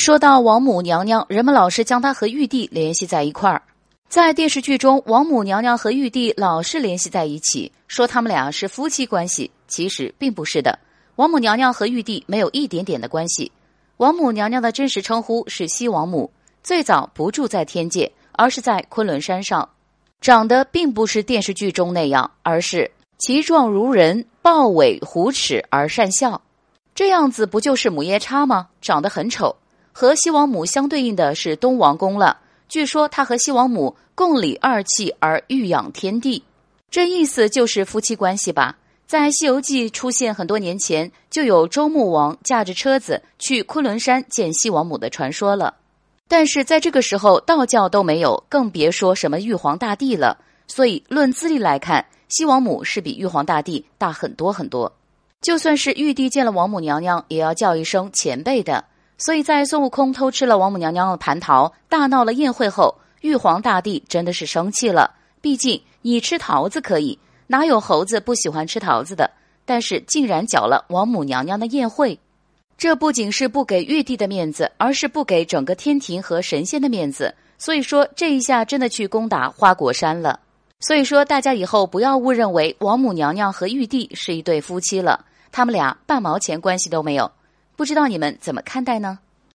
说到王母娘娘，人们老是将她和玉帝联系在一块儿。在电视剧中，王母娘娘和玉帝老是联系在一起，说他们俩是夫妻关系，其实并不是的。王母娘娘和玉帝没有一点点的关系。王母娘娘的真实称呼是西王母，最早不住在天界，而是在昆仑山上，长得并不是电视剧中那样，而是其状如人，豹尾虎齿而善笑。这样子不就是母夜叉吗？长得很丑。和西王母相对应的是东王公了。据说他和西王母共理二气而育养天地，这意思就是夫妻关系吧。在《西游记》出现很多年前，就有周穆王驾着车子去昆仑山见西王母的传说了。但是在这个时候，道教都没有，更别说什么玉皇大帝了。所以论资历来看，西王母是比玉皇大帝大很多很多。就算是玉帝见了王母娘娘，也要叫一声前辈的。所以在孙悟空偷吃了王母娘娘的蟠桃，大闹了宴会后，玉皇大帝真的是生气了。毕竟你吃桃子可以，哪有猴子不喜欢吃桃子的？但是竟然搅了王母娘娘的宴会，这不仅是不给玉帝的面子，而是不给整个天庭和神仙的面子。所以说这一下真的去攻打花果山了。所以说大家以后不要误认为王母娘娘和玉帝是一对夫妻了。他们俩半毛钱关系都没有，不知道你们怎么看待呢？